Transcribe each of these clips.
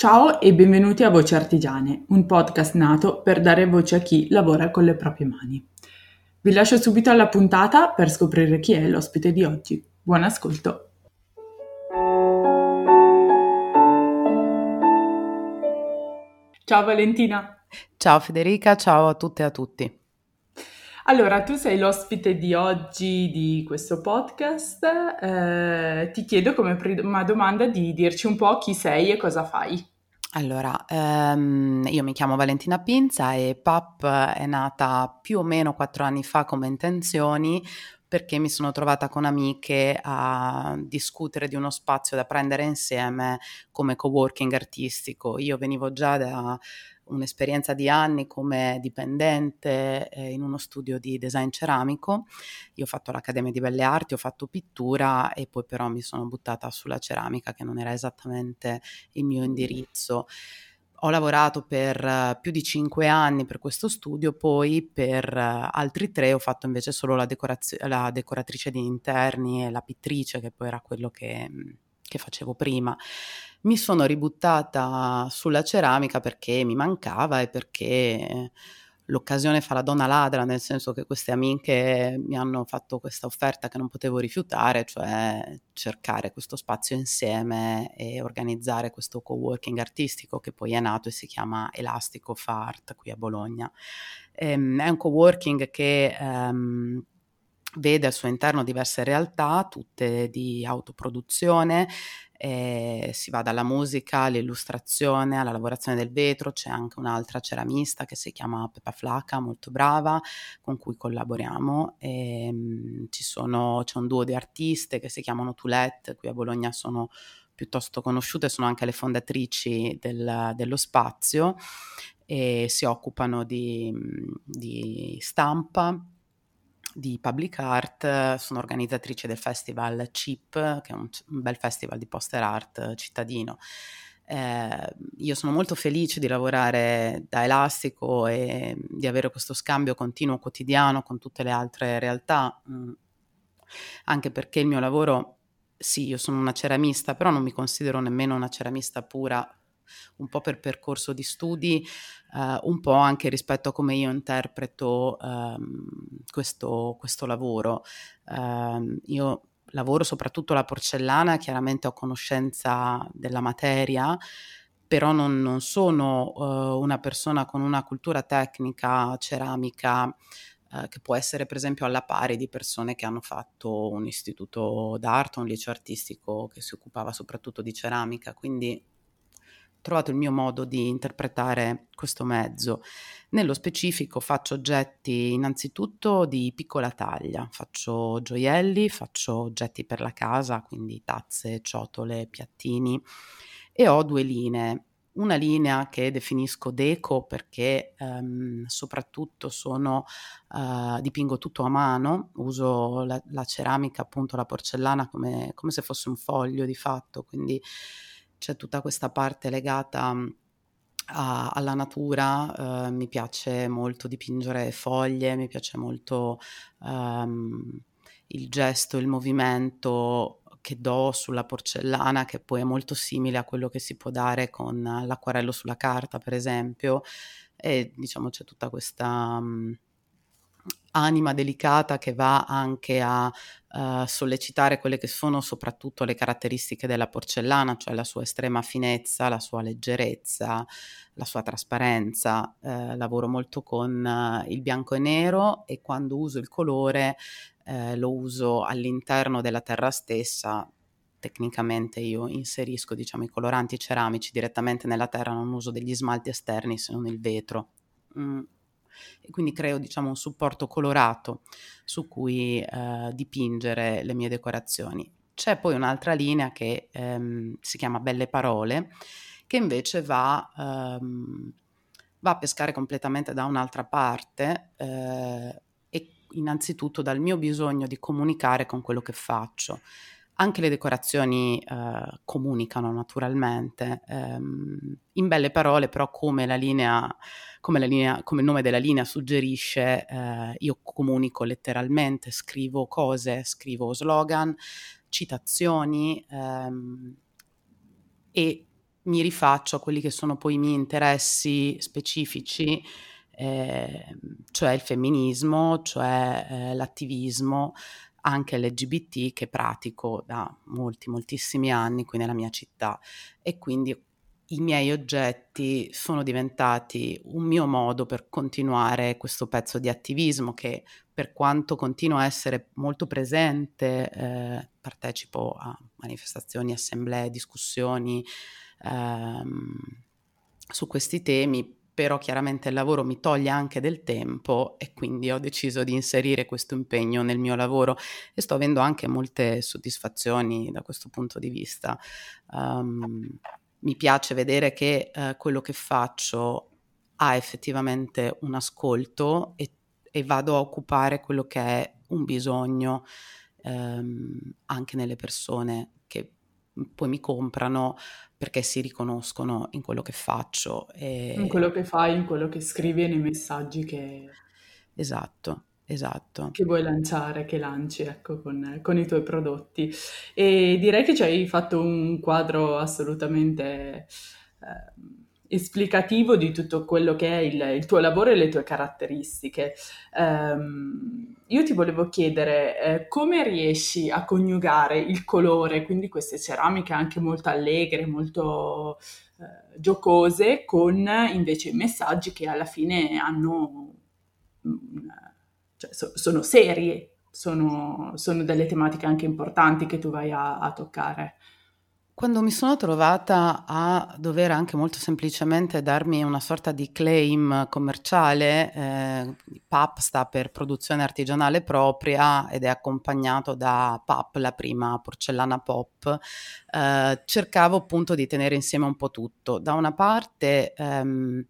Ciao e benvenuti a Voci Artigiane, un podcast nato per dare voce a chi lavora con le proprie mani. Vi lascio subito alla puntata per scoprire chi è l'ospite di oggi. Buon ascolto! Ciao Valentina! Ciao Federica, ciao a tutte e a tutti. Allora, tu sei l'ospite di oggi di questo podcast. Eh, ti chiedo come prima domanda di dirci un po' chi sei e cosa fai. Allora, ehm, io mi chiamo Valentina Pinza e PAP è nata più o meno quattro anni fa come intenzioni perché mi sono trovata con amiche a discutere di uno spazio da prendere insieme come coworking artistico. Io venivo già da un'esperienza di anni come dipendente eh, in uno studio di design ceramico. Io ho fatto l'Accademia di Belle Arti, ho fatto pittura e poi però mi sono buttata sulla ceramica che non era esattamente il mio indirizzo. Ho lavorato per uh, più di cinque anni per questo studio, poi per uh, altri tre ho fatto invece solo la, decorazio- la decoratrice di interni e la pittrice, che poi era quello che, che facevo prima mi sono ributtata sulla ceramica perché mi mancava e perché l'occasione fa la donna ladra, nel senso che queste amiche mi hanno fatto questa offerta che non potevo rifiutare, cioè cercare questo spazio insieme e organizzare questo co-working artistico che poi è nato e si chiama Elastico Fart qui a Bologna. Ehm, è un co-working che ehm, vede al suo interno diverse realtà, tutte di autoproduzione, eh, si va dalla musica all'illustrazione, alla lavorazione del vetro, c'è anche un'altra ceramista che si chiama Peppa Flaca, molto brava, con cui collaboriamo. E, ehm, sono, c'è un duo di artiste che si chiamano Toulette, qui a Bologna sono piuttosto conosciute, sono anche le fondatrici del, dello spazio e si occupano di, di stampa di public art, sono organizzatrice del festival CIP, che è un, un bel festival di poster art cittadino. Eh, io sono molto felice di lavorare da Elastico e di avere questo scambio continuo quotidiano con tutte le altre realtà, mm, anche perché il mio lavoro, sì, io sono una ceramista, però non mi considero nemmeno una ceramista pura un po' per percorso di studi, eh, un po' anche rispetto a come io interpreto ehm, questo, questo, lavoro. Eh, io lavoro soprattutto la porcellana, chiaramente ho conoscenza della materia, però non, non sono uh, una persona con una cultura tecnica ceramica uh, che può essere per esempio alla pari di persone che hanno fatto un istituto d'arte, un liceo artistico che si occupava soprattutto di ceramica, quindi trovato il mio modo di interpretare questo mezzo. Nello specifico faccio oggetti innanzitutto di piccola taglia, faccio gioielli, faccio oggetti per la casa, quindi tazze, ciotole, piattini e ho due linee. Una linea che definisco deco perché ehm, soprattutto sono, eh, dipingo tutto a mano, uso la, la ceramica, appunto la porcellana come, come se fosse un foglio di fatto, quindi c'è tutta questa parte legata a, alla natura, eh, mi piace molto dipingere foglie, mi piace molto ehm, il gesto, il movimento che do sulla porcellana, che poi è molto simile a quello che si può dare con l'acquarello sulla carta, per esempio, e diciamo c'è tutta questa... Mh, anima delicata che va anche a uh, sollecitare quelle che sono soprattutto le caratteristiche della porcellana, cioè la sua estrema finezza, la sua leggerezza, la sua trasparenza. Uh, lavoro molto con uh, il bianco e nero e quando uso il colore lo uso all'interno della terra stessa. Tecnicamente io inserisco diciamo, i coloranti ceramici direttamente nella terra, non uso degli smalti esterni se non il vetro. Mm e quindi creo diciamo un supporto colorato su cui eh, dipingere le mie decorazioni. C'è poi un'altra linea che ehm, si chiama Belle Parole, che invece va, ehm, va, a pescare completamente da un'altra parte eh, e innanzitutto dal mio bisogno di comunicare con quello che faccio. Anche le decorazioni eh, comunicano naturalmente, ehm, in belle parole, però come la linea, come, la linea, come il nome della linea suggerisce, eh, io comunico letteralmente, scrivo cose, scrivo slogan, citazioni ehm, e mi rifaccio a quelli che sono poi i miei interessi specifici, eh, cioè il femminismo, cioè eh, l'attivismo, anche LGBT che pratico da molti, moltissimi anni qui nella mia città. E quindi i miei oggetti sono diventati un mio modo per continuare questo pezzo di attivismo che per quanto continua a essere molto presente, eh, partecipo a manifestazioni, assemblee, discussioni ehm, su questi temi, però chiaramente il lavoro mi toglie anche del tempo e quindi ho deciso di inserire questo impegno nel mio lavoro e sto avendo anche molte soddisfazioni da questo punto di vista. Um, mi piace vedere che uh, quello che faccio ha effettivamente un ascolto e, e, vado a occupare quello che è un bisogno um, anche nelle persone poi mi comprano perché si riconoscono in quello che faccio. E... In quello che fai, in quello che scrivi e nei messaggi che... Esatto, esatto. Che vuoi lanciare, che lanci, ecco, con, con i tuoi prodotti. E direi che ci hai fatto un quadro assolutamente... Eh, esplicativo di tutto quello che è il, il, tuo lavoro e le tue caratteristiche. Um, io ti volevo chiedere eh, come riesci a coniugare il colore, quindi queste ceramiche anche molto allegre, molto eh, giocose, con invece i messaggi che alla fine hanno, cioè, so, sono serie, sono, sono, delle tematiche anche importanti che tu vai a, a toccare. Quando mi sono trovata a dover anche molto semplicemente darmi una sorta di claim commerciale, eh, PAP sta per produzione artigianale propria ed è accompagnato da PAP, la prima porcellana pop, eh, cercavo appunto di tenere insieme un po' tutto. Da una parte... Ehm,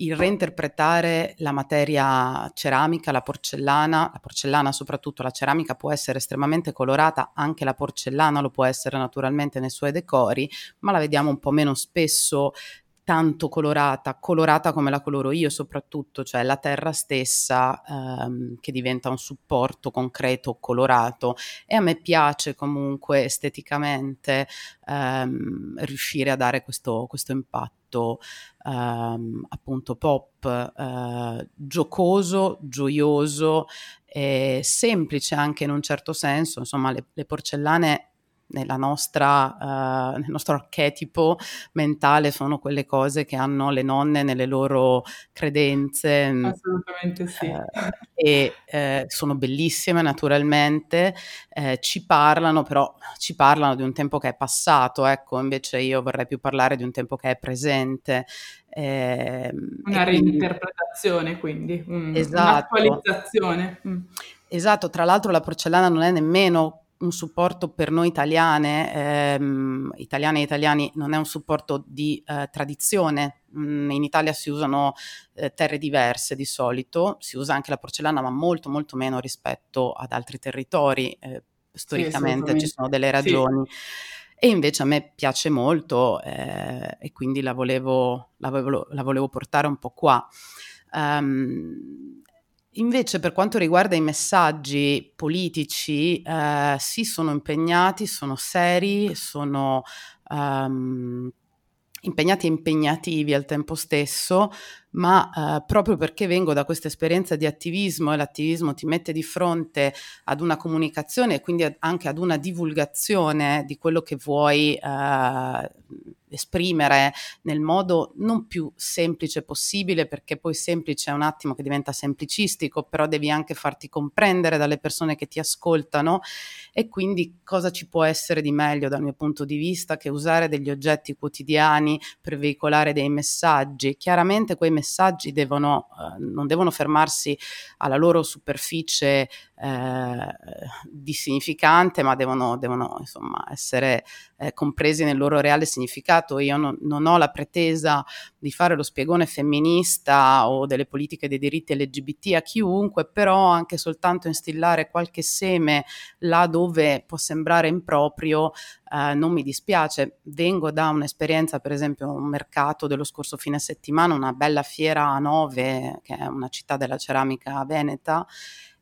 il reinterpretare la materia ceramica, la porcellana, la porcellana soprattutto, la ceramica può essere estremamente colorata, anche la porcellana lo può essere naturalmente nei suoi decori, ma la vediamo un po' meno spesso tanto colorata, colorata come la coloro io soprattutto, cioè la terra stessa ehm, che diventa un supporto concreto, colorato. E a me piace comunque esteticamente ehm, riuscire a dare questo, questo impatto ehm, appunto pop, eh, giocoso, gioioso, e semplice anche in un certo senso, insomma le, le porcellane nostra, uh, nel nostro archetipo mentale sono quelle cose che hanno le nonne nelle loro credenze. Mm, Assolutamente sì. Uh, e uh, sono bellissime naturalmente, ci parlano, però ci parlano di un tempo che è passato, ecco, invece io vorrei più parlare di un tempo che è presente. Eh, Una reinterpretazione quindi, un, esatto. un'attualizzazione. Mm. Esatto, tra l'altro la porcellana non è nemmeno un supporto per noi italiane, ehm, italiane e italiani, non è un supporto di eh, tradizione. Mm, in Italia si usano eh, terre diverse di solito, si usa anche la porcellana, ma molto molto meno rispetto ad altri territori. Eh, storicamente sì, ci sono delle ragioni. Sì. E invece a me piace molto eh, e quindi la volevo, la, volevo, la volevo, portare un po' qua. Um, Invece per quanto riguarda i messaggi politici, eh, sì, sono impegnati, sono seri, sono um, impegnati e impegnativi al tempo stesso, ma eh, proprio perché vengo da questa esperienza di attivismo e l'attivismo ti mette di fronte ad una comunicazione e quindi anche ad una divulgazione di quello che vuoi eh, esprimere nel modo non più semplice possibile, perché poi semplice è un attimo che diventa semplicistico, però devi anche farti comprendere dalle persone che ti ascoltano e quindi cosa ci può essere di meglio dal mio punto di vista che usare degli oggetti quotidiani per veicolare dei messaggi. Chiaramente quei messaggi devono, eh, non devono fermarsi alla loro superficie eh, di significante, ma devono, devono insomma essere eh, compresi nel loro reale significato. Io non, non, ho la pretesa di fare lo spiegone femminista o delle politiche dei diritti LGBT a chiunque, però anche soltanto instillare qualche seme là dove può sembrare improprio, eh, non mi dispiace. Vengo da un'esperienza, per esempio, un mercato dello scorso fine settimana, una bella fiera a Nove, che è una città della ceramica veneta,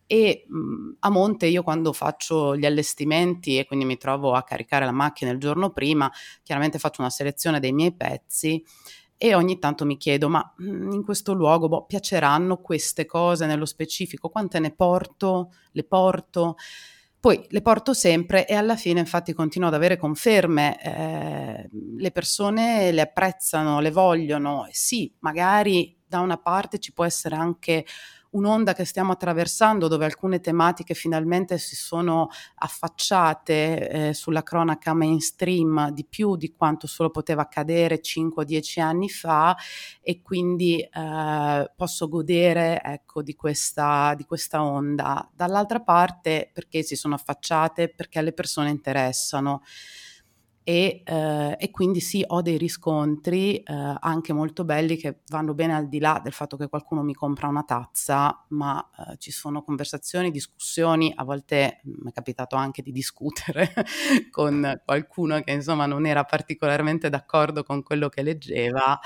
e mh, a monte io quando faccio gli allestimenti e quindi mi trovo a caricare la macchina il giorno prima, chiaramente faccio una selezione dei miei pezzi e ogni tanto mi chiedo, ma in questo luogo boh, piaceranno queste cose nello specifico? Quante ne porto? Le porto? Poi le porto sempre e alla fine infatti continuo ad avere conferme, eh, le persone le apprezzano, le vogliono, sì, magari da una parte ci può essere anche un'onda che stiamo attraversando dove alcune tematiche finalmente si sono affacciate eh, sulla cronaca mainstream di più di quanto solo poteva accadere 5-10 anni fa e quindi eh, posso godere ecco, di, questa, di questa onda. Dall'altra parte perché si sono affacciate? Perché alle persone interessano e, eh, e, quindi sì, ho dei riscontri eh, anche molto belli che vanno bene al di là del fatto che qualcuno mi compra una tazza, ma eh, ci sono conversazioni, discussioni, a volte mm, mi è capitato anche di discutere con qualcuno che insomma non era particolarmente d'accordo con quello che leggeva.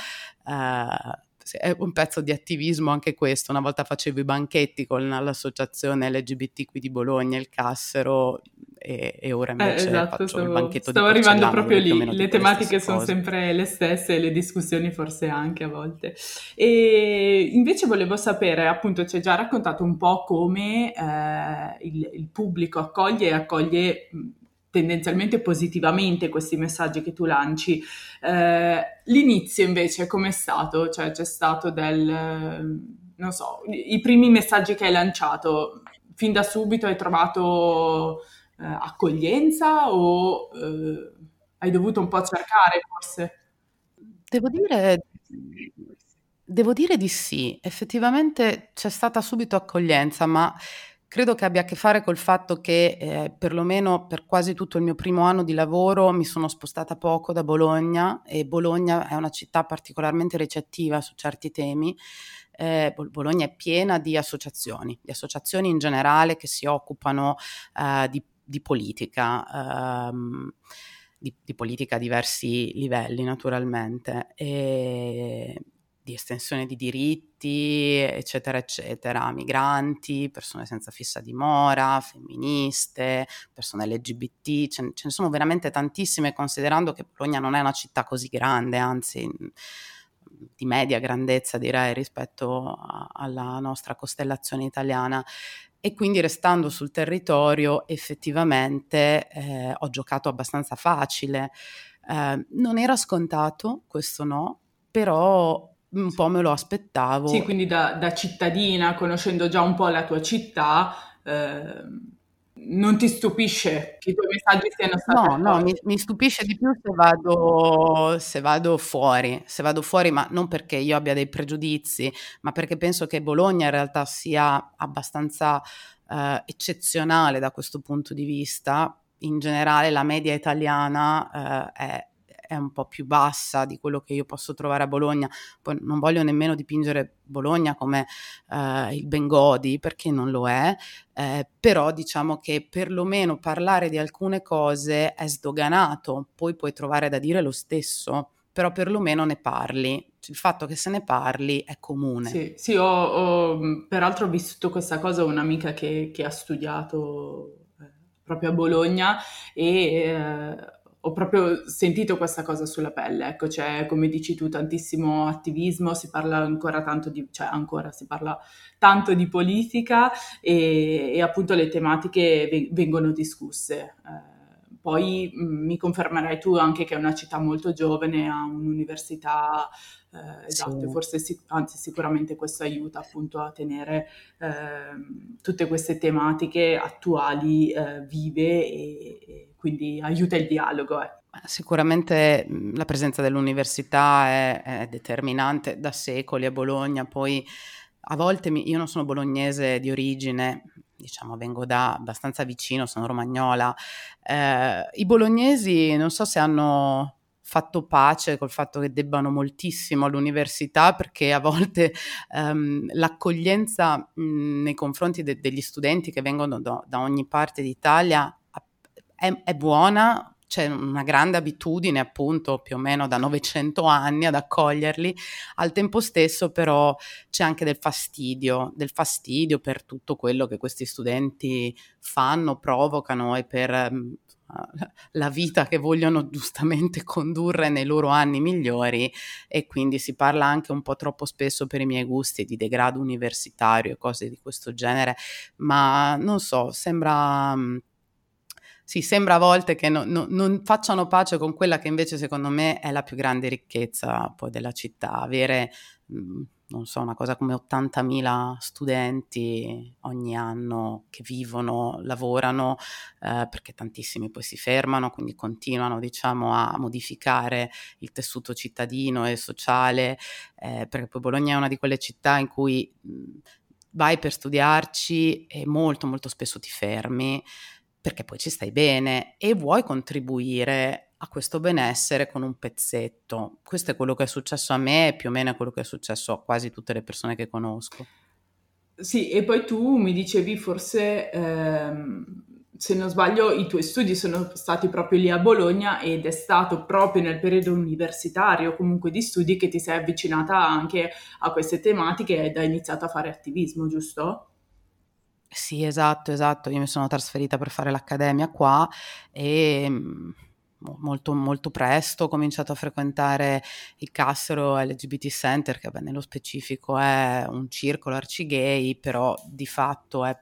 Eh, è un pezzo di attivismo anche questo. Una volta facevo i banchetti con l'associazione LGBT qui di Bologna, il Cassero, e, e ora eh, invece eh, esatto, faccio stavo, il banchetto stavo arrivando proprio lì. Le tematiche sono cose. sempre le stesse, le discussioni forse anche a volte. E invece volevo sapere, appunto, ci hai già raccontato un po' come eh, il, il pubblico accoglie e accoglie tendenzialmente positivamente questi messaggi che tu lanci. Eh, l'inizio invece com'è stato? Cioè c'è stato del, non so, i primi messaggi che hai lanciato, fin da subito hai trovato eh, accoglienza o eh, hai dovuto un po' cercare forse? Devo dire, devo dire di sì, effettivamente c'è stata subito accoglienza, ma Credo che abbia a che fare col fatto che eh, perlomeno per quasi tutto il mio primo anno di lavoro mi sono spostata poco da Bologna e Bologna è una città particolarmente recettiva su certi temi. Eh, Bologna è piena di associazioni, di associazioni in generale che si occupano eh, di, di, politica. Ehm, di, di, politica a diversi livelli naturalmente e di estensione di diritti, eccetera, eccetera, migranti, persone senza fissa dimora, femministe, persone LGBT, ce, ce ne sono veramente tantissime considerando che Bologna non è una città così grande, anzi di media grandezza direi rispetto a, alla nostra costellazione italiana e quindi restando sul territorio effettivamente eh, ho giocato abbastanza facile. Eh, non era scontato, questo no, però un po' me lo aspettavo. Sì, quindi da, da cittadina, conoscendo già un po' la tua città, eh, non ti stupisce che i tuoi messaggi siano stati... No, no, mi, mi, stupisce di più se vado, se vado fuori, se vado fuori, ma non perché io abbia dei pregiudizi, ma perché penso che Bologna in realtà sia abbastanza eh, eccezionale da questo punto di vista. In generale la media italiana eh, è è un po' più bassa di quello che io posso trovare a Bologna. Poi non voglio nemmeno dipingere Bologna come eh, il Bengodi, perché non lo è, eh, però diciamo che perlomeno parlare di alcune cose è sdoganato, poi puoi trovare da dire lo stesso però perlomeno ne parli. Il fatto che se ne parli è comune. Sì, sì ho, ho, peraltro ho vissuto questa cosa, un'amica che, che ha studiato eh, proprio a Bologna e eh, ho proprio sentito questa cosa sulla pelle, ecco, c'è come dici tu tantissimo attivismo, si parla ancora tanto di, cioè ancora si parla tanto di politica e, e appunto le tematiche vengono discusse. Eh, poi mh, mm, mi confermerai tu anche che è una città molto giovane, ha un'università eh, esatto, sì. forse sic- anzi sicuramente questo aiuta appunto a tenere eh, tutte queste tematiche attuali eh, vive e, e, quindi aiuta il dialogo. Eh. Sicuramente la presenza dell'università è, è, determinante da secoli a Bologna, poi a volte mi, io non sono bolognese di origine, diciamo vengo da abbastanza vicino, sono romagnola. Eh, I bolognesi non so se hanno fatto pace col fatto che debbano moltissimo all'università perché a volte um, l'accoglienza mh, nei confronti de- degli studenti che vengono do- da ogni parte d'Italia è, è buona, c'è una grande abitudine appunto più o meno da 900 anni ad accoglierli, al tempo stesso però c'è anche del fastidio, del fastidio per tutto quello che questi studenti fanno, provocano e per mm, la vita che vogliono giustamente condurre nei loro anni migliori. E quindi si parla anche un po' troppo spesso per i miei gusti di degrado universitario e cose di questo genere, ma non so, sembra mm, sì, sembra a volte che no, no, non facciano pace con quella che invece secondo me è la più grande ricchezza poi della città, avere, mh, non so, una cosa come 80.000 studenti ogni anno che vivono, lavorano, eh, perché tantissimi poi si fermano, quindi continuano, diciamo, a modificare il tessuto cittadino e sociale, eh, perché poi Bologna è una di quelle città in cui mh, vai per studiarci e molto molto spesso ti fermi perché poi ci stai bene e vuoi contribuire a questo benessere con un pezzetto. Questo è quello che è successo a me e più o meno è quello che è successo a quasi tutte le persone che conosco. Sì, e poi tu mi dicevi forse, ehm, se non sbaglio, i tuoi studi sono stati proprio lì a Bologna ed è stato proprio nel periodo universitario, comunque di studi, che ti sei avvicinata anche a queste tematiche ed hai iniziato a fare attivismo, giusto? Sì, esatto, esatto. Io mi sono trasferita per fare l'accademia qua e mm, molto, molto presto ho cominciato a frequentare il Cassero LGBT Center, che beh, nello specifico è un circolo arcigay, però di fatto è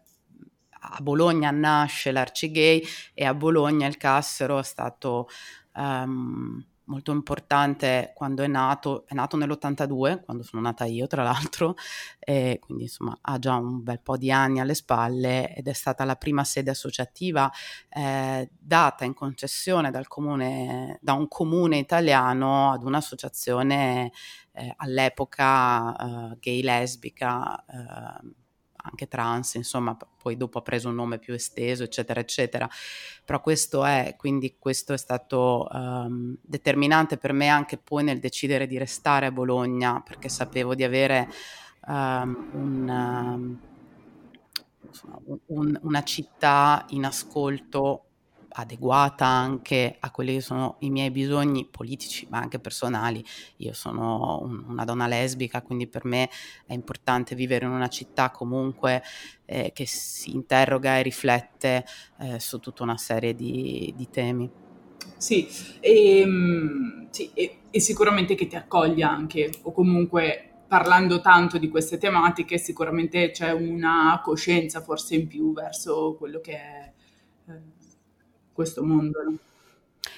a Bologna nasce l'arcigay e a Bologna il Cassero è stato um, molto importante quando è nato, è nato nell'82, quando sono nata io tra l'altro, e quindi insomma ha già un bel po' di anni alle spalle ed è stata la prima sede associativa eh, data in concessione dal comune, da un comune italiano ad un'associazione eh, all'epoca eh, gay lesbica eh, anche trans, insomma, poi dopo ha preso un nome più esteso, eccetera, eccetera. Però questo è, quindi questo è stato um, determinante per me anche poi nel decidere di restare a Bologna, perché sapevo di avere um, un, um, una città in ascolto adeguata anche a quelli che sono i miei bisogni politici, ma anche personali. Io sono un, una donna lesbica, quindi per me è importante vivere in una città comunque eh, che si interroga e riflette eh, su tutta una serie di, di temi. Sì, e, ehm, sì e, e sicuramente che ti accoglia anche, o comunque parlando tanto di queste tematiche, sicuramente c'è una coscienza forse in più verso quello che è eh, questo mondo. No?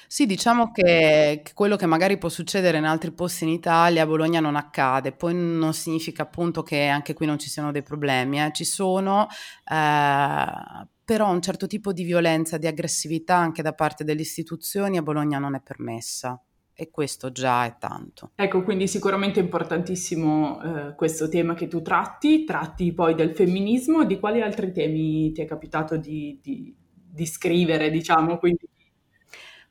Sì, diciamo che, che, quello che magari può succedere in altri posti in Italia, a Bologna non accade, poi non significa appunto che anche qui non ci siano dei problemi, eh. ci sono, eh, però un certo tipo di violenza, di aggressività anche da parte delle istituzioni a Bologna non è permessa e questo già è tanto. Ecco, quindi sicuramente è importantissimo eh, questo tema che tu tratti, tratti poi del femminismo, di quali altri temi ti è capitato di, di di scrivere, diciamo, quindi...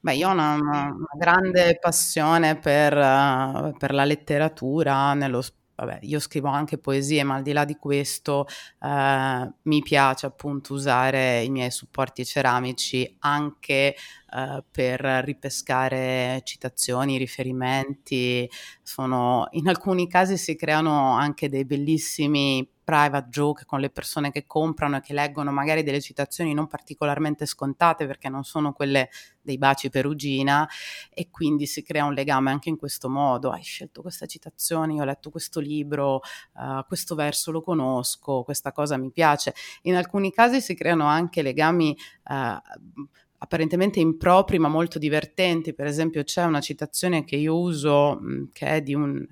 Beh, io ho una, una grande passione per, uh, per la letteratura, nello, vabbè, io scrivo anche poesie, ma al di là di questo uh, mi piace appunto usare i miei supporti ceramici anche uh, per ripescare citazioni, riferimenti. Sono, in alcuni casi si creano anche dei bellissimi private joke con le persone che comprano e che leggono magari delle citazioni non particolarmente scontate perché non sono quelle dei baci perugina e quindi si crea un legame anche in questo modo. Hai scelto questa citazione, io ho letto questo libro, uh, questo verso lo conosco, questa cosa mi piace. In alcuni casi si creano anche legami uh, apparentemente impropri ma molto divertenti. Per esempio c'è una citazione che io uso mh, che è di un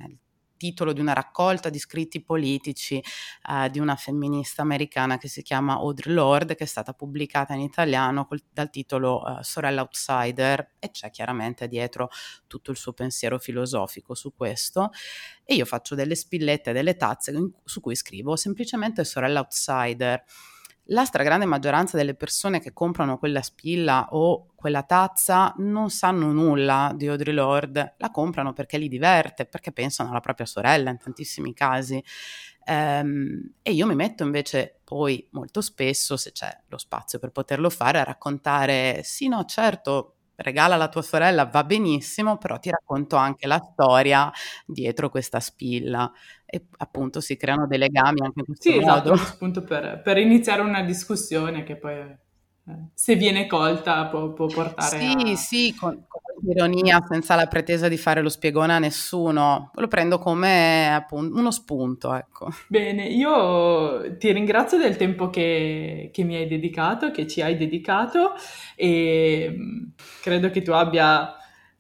titolo di una raccolta di scritti politici eh, di una femminista americana che si chiama Audre Lorde, che è stata pubblicata in italiano col, dal titolo eh, Sorella Outsider e c'è chiaramente dietro tutto il suo pensiero filosofico su questo. E io faccio delle spillette, delle tazze su cui scrivo semplicemente Sorella Outsider la stragrande maggioranza delle persone che comprano quella spilla o quella tazza non sanno nulla di Audre Lorde, la comprano perché li diverte, perché pensano alla propria sorella in tantissimi casi. Ehm, e io mi metto invece poi molto spesso, se c'è lo spazio per poterlo fare, a raccontare, sì no certo, regala la tua sorella, va benissimo, però ti racconto anche la storia dietro questa spilla e appunto si creano dei legami anche in questo sì, modo. Sì, esatto, appunto per, per iniziare una discussione che poi se viene colta può, può portare sì, a... Sì, con, con ironia, senza la pretesa di fare lo spiegone a nessuno. Lo prendo come appunto uno spunto, ecco. Bene, io ti ringrazio del tempo che, che mi hai dedicato, che ci hai dedicato e mm, credo che tu abbia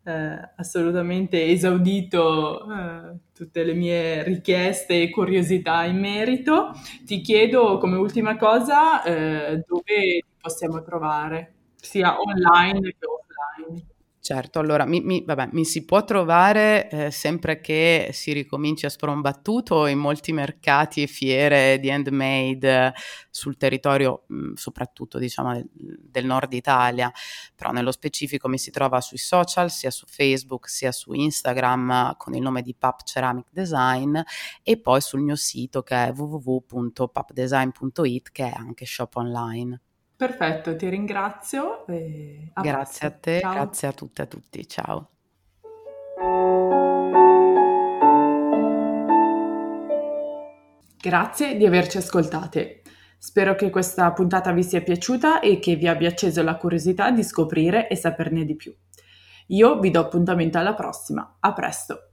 eh, assolutamente esaudito eh, tutte le mie richieste e curiosità in merito. Ti chiedo come ultima cosa eh, dove possiamo trovare, sia online che offline. Certo, allora mi, mi, vabbè, mi si può trovare eh, sempre che si ricominci a sprombattuto in molti mercati e fiere di handmade sul territorio mh, soprattutto diciamo del, del, nord Italia, però nello specifico mi si trova sui social, sia su Facebook sia su Instagram con il nome di Pap Ceramic Design e poi sul mio sito che è www.papdesign.it che è anche shop online. Perfetto, ti ringrazio. A grazie a te, Ciao. grazie a tutte e a tutti. Ciao. Grazie di averci ascoltate. Spero che questa puntata vi sia piaciuta e che vi abbia acceso la curiosità di scoprire e saperne di più. Io vi do appuntamento alla prossima. A presto!